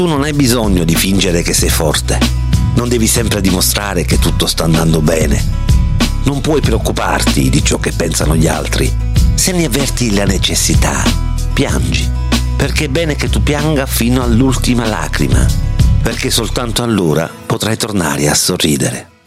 Tu non hai bisogno di fingere che sei forte. Non devi sempre dimostrare che tutto sta andando bene. Non puoi preoccuparti di ciò che pensano gli altri. Se ne avverti la necessità, piangi. Perché è bene che tu pianga fino all'ultima lacrima. Perché soltanto allora potrai tornare a sorridere.